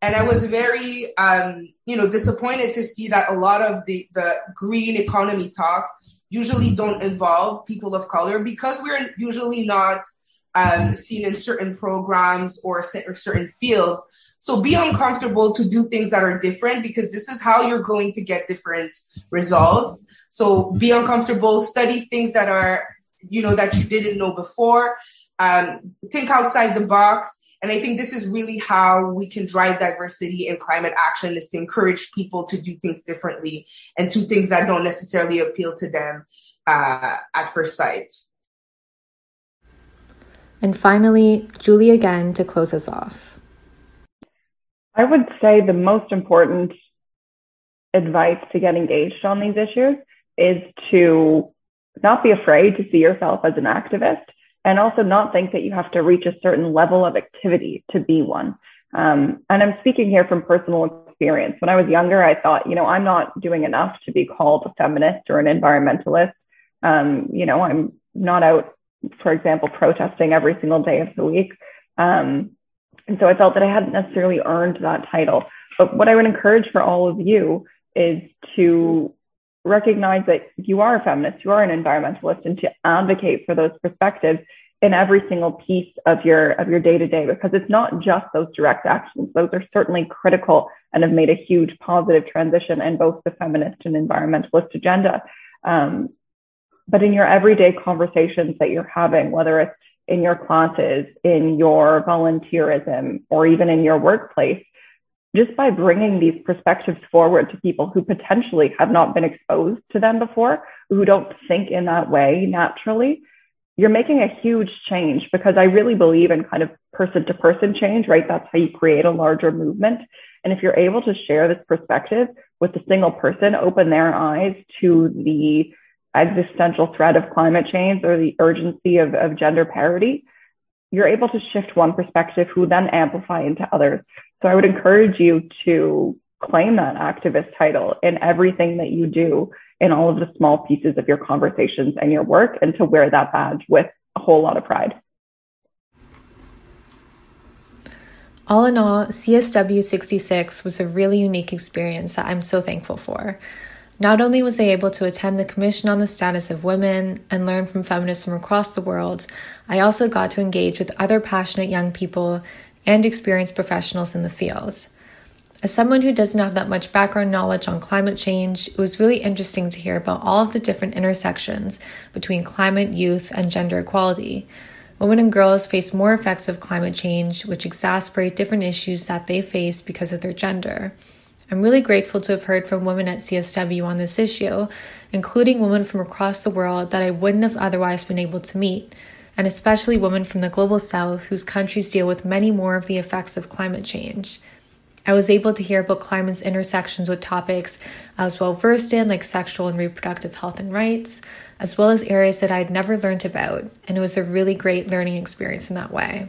And I was very, um, you know, disappointed to see that a lot of the, the green economy talks usually don't involve people of color because we're usually not um, seen in certain programs or certain fields. So be uncomfortable to do things that are different because this is how you're going to get different results. So be uncomfortable, study things that are, you know, that you didn't know before. Um, think outside the box. And I think this is really how we can drive diversity in climate action is to encourage people to do things differently and do things that don't necessarily appeal to them uh, at first sight. And finally, Julie again to close us off. I would say the most important advice to get engaged on these issues is to not be afraid to see yourself as an activist and also not think that you have to reach a certain level of activity to be one. Um, and I'm speaking here from personal experience. When I was younger, I thought, you know, I'm not doing enough to be called a feminist or an environmentalist. Um, you know, I'm not out, for example, protesting every single day of the week. Um, and so I felt that I hadn't necessarily earned that title. But what I would encourage for all of you is to recognize that you are a feminist, you are an environmentalist, and to advocate for those perspectives in every single piece of your of your day to day because it's not just those direct actions. Those are certainly critical and have made a huge positive transition in both the feminist and environmentalist agenda. Um, but in your everyday conversations that you're having whether it's in your classes in your volunteerism or even in your workplace just by bringing these perspectives forward to people who potentially have not been exposed to them before who don't think in that way naturally you're making a huge change because I really believe in kind of person to person change, right? That's how you create a larger movement. And if you're able to share this perspective with a single person, open their eyes to the existential threat of climate change or the urgency of, of gender parity, you're able to shift one perspective who then amplify into others. So I would encourage you to claim that activist title in everything that you do in all of the small pieces of your conversations and your work and to wear that badge with a whole lot of pride. All in all, CSW 66 was a really unique experience that I'm so thankful for. Not only was I able to attend the Commission on the Status of Women and learn from feminists from across the world, I also got to engage with other passionate young people and experienced professionals in the field. As someone who doesn't have that much background knowledge on climate change, it was really interesting to hear about all of the different intersections between climate, youth, and gender equality. Women and girls face more effects of climate change, which exacerbate different issues that they face because of their gender. I'm really grateful to have heard from women at CSW on this issue, including women from across the world that I wouldn't have otherwise been able to meet, and especially women from the global south whose countries deal with many more of the effects of climate change. I was able to hear about climate's intersections with topics I was well versed in, like sexual and reproductive health and rights, as well as areas that I had never learned about, and it was a really great learning experience in that way.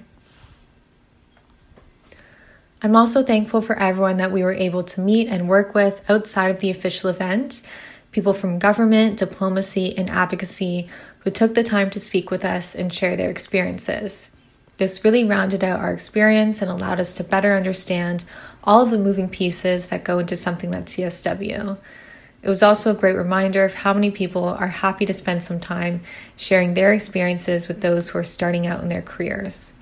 I'm also thankful for everyone that we were able to meet and work with outside of the official event people from government, diplomacy, and advocacy who took the time to speak with us and share their experiences. This really rounded out our experience and allowed us to better understand all of the moving pieces that go into something like CSW. It was also a great reminder of how many people are happy to spend some time sharing their experiences with those who are starting out in their careers.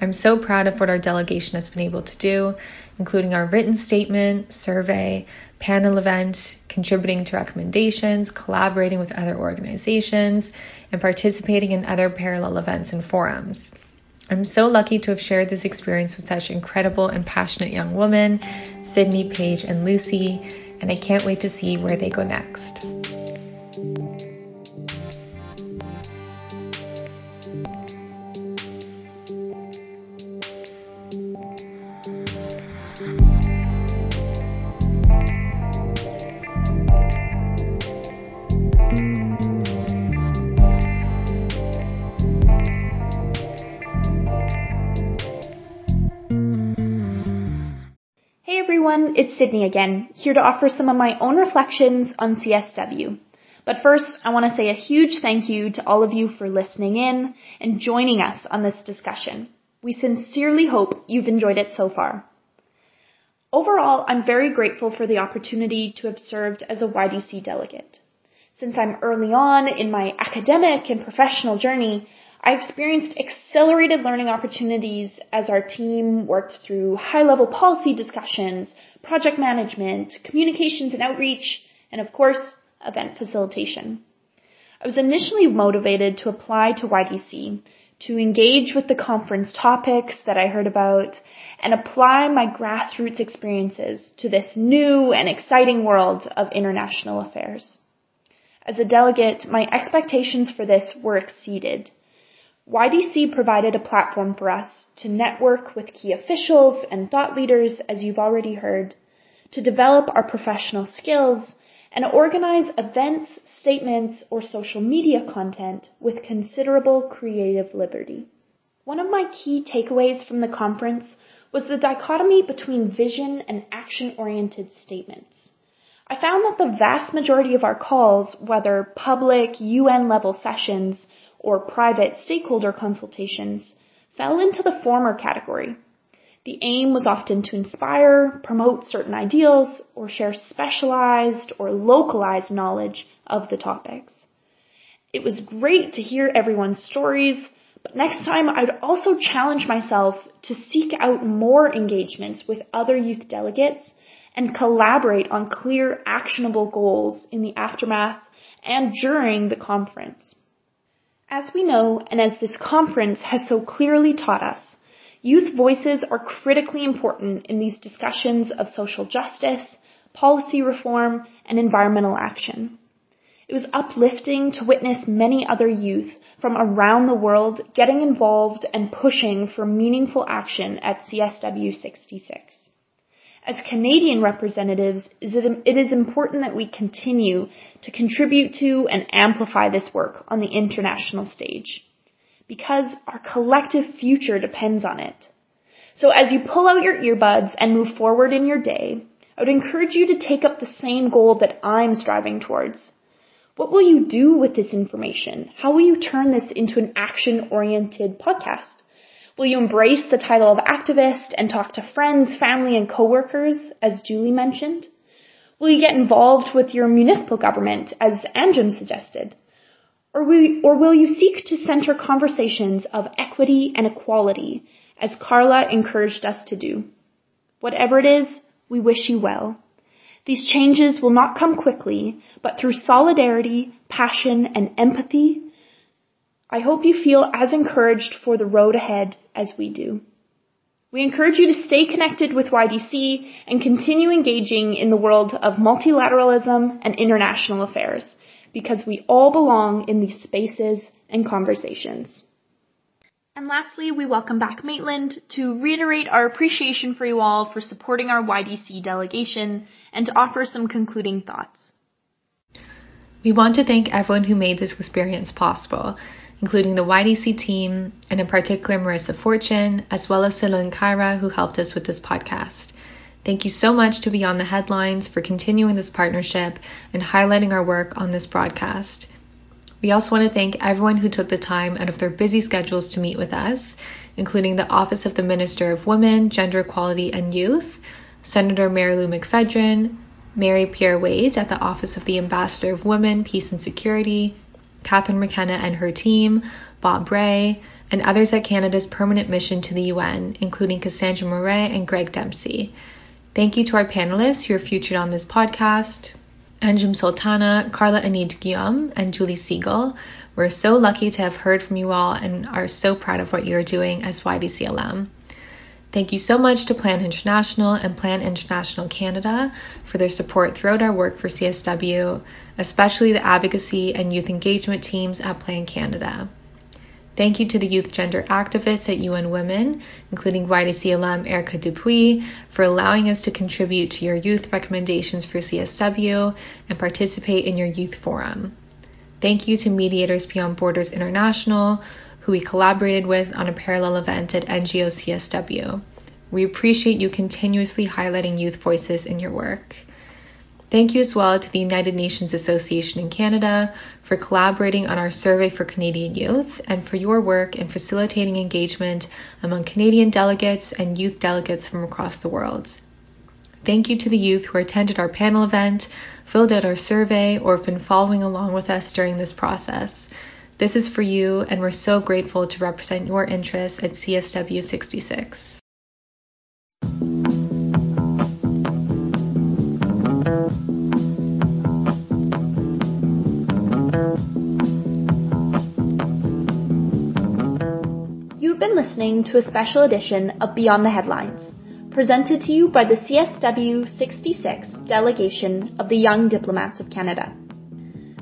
I'm so proud of what our delegation has been able to do, including our written statement, survey, panel event, contributing to recommendations, collaborating with other organizations, and participating in other parallel events and forums. I'm so lucky to have shared this experience with such incredible and passionate young women, Sydney, Paige, and Lucy, and I can't wait to see where they go next. Everyone, it's Sydney again, here to offer some of my own reflections on CSW. But first, I want to say a huge thank you to all of you for listening in and joining us on this discussion. We sincerely hope you've enjoyed it so far. Overall, I'm very grateful for the opportunity to have served as a YDC delegate. Since I'm early on in my academic and professional journey, I experienced accelerated learning opportunities as our team worked through high level policy discussions, project management, communications and outreach, and of course, event facilitation. I was initially motivated to apply to YDC to engage with the conference topics that I heard about and apply my grassroots experiences to this new and exciting world of international affairs. As a delegate, my expectations for this were exceeded YDC provided a platform for us to network with key officials and thought leaders, as you've already heard, to develop our professional skills, and organize events, statements, or social media content with considerable creative liberty. One of my key takeaways from the conference was the dichotomy between vision and action-oriented statements. I found that the vast majority of our calls, whether public, UN level sessions, or private stakeholder consultations, fell into the former category. The aim was often to inspire, promote certain ideals, or share specialized or localized knowledge of the topics. It was great to hear everyone's stories, but next time I'd also challenge myself to seek out more engagements with other youth delegates and collaborate on clear actionable goals in the aftermath and during the conference. As we know, and as this conference has so clearly taught us, Youth voices are critically important in these discussions of social justice, policy reform, and environmental action. It was uplifting to witness many other youth from around the world getting involved and pushing for meaningful action at CSW 66. As Canadian representatives, it is important that we continue to contribute to and amplify this work on the international stage because our collective future depends on it. So as you pull out your earbuds and move forward in your day, I would encourage you to take up the same goal that I'm striving towards. What will you do with this information? How will you turn this into an action-oriented podcast? Will you embrace the title of activist and talk to friends, family, and coworkers, as Julie mentioned? Will you get involved with your municipal government, as Anjum suggested? Or will, or will you seek to center conversations of equity and equality, as Carla encouraged us to do? Whatever it is, we wish you well. These changes will not come quickly, but through solidarity, passion, and empathy, I hope you feel as encouraged for the road ahead as we do. We encourage you to stay connected with YDC and continue engaging in the world of multilateralism and international affairs because we all belong in these spaces and conversations. And lastly, we welcome back Maitland to reiterate our appreciation for you all for supporting our YDC delegation and to offer some concluding thoughts. We want to thank everyone who made this experience possible, including the YDC team, and in particular Marissa Fortune, as well as Celine Kyra, who helped us with this podcast. Thank you so much to Beyond the Headlines for continuing this partnership and highlighting our work on this broadcast. We also want to thank everyone who took the time out of their busy schedules to meet with us, including the Office of the Minister of Women, Gender Equality and Youth, Senator Marilou McPhedran, Mary Pierre Wade at the Office of the Ambassador of Women, Peace and Security, Catherine McKenna and her team, Bob Rae, and others at Canada's permanent mission to the UN, including Cassandra Moret and Greg Dempsey. Thank you to our panelists who are featured on this podcast. Anjum Sultana, Carla Anid Guillaume, and Julie Segal. We're so lucky to have heard from you all and are so proud of what you're doing as YDC alum. Thank you so much to Plan International and Plan International Canada for their support throughout our work for CSW, especially the advocacy and youth engagement teams at Plan Canada. Thank you to the youth gender activists at UN Women, including YDC alum Erica Dupuis, for allowing us to contribute to your youth recommendations for CSW and participate in your youth forum. Thank you to Mediators Beyond Borders International, who we collaborated with on a parallel event at NGO CSW. We appreciate you continuously highlighting youth voices in your work. Thank you as well to the United Nations Association in Canada for collaborating on our survey for Canadian youth and for your work in facilitating engagement among Canadian delegates and youth delegates from across the world. Thank you to the youth who attended our panel event, filled out our survey, or have been following along with us during this process. This is for you, and we're so grateful to represent your interests at CSW 66. You've been listening to a special edition of Beyond the Headlines, presented to you by the CSW 66 delegation of the Young Diplomats of Canada.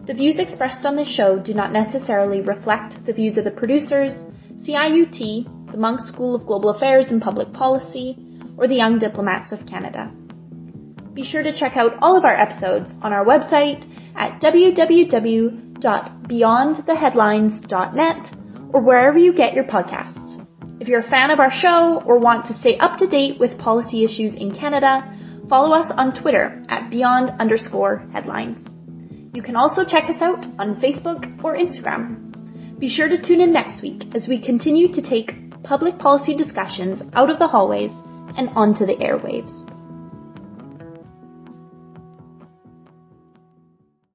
The views expressed on this show do not necessarily reflect the views of the producers, CIUT, the Munk School of Global Affairs and Public Policy, or the Young Diplomats of Canada. Be sure to check out all of our episodes on our website at www.beyondtheheadlines.net or wherever you get your podcasts. If you're a fan of our show or want to stay up to date with policy issues in Canada, follow us on Twitter at beyond underscore headlines. You can also check us out on Facebook or Instagram. Be sure to tune in next week as we continue to take public policy discussions out of the hallways and onto the airwaves.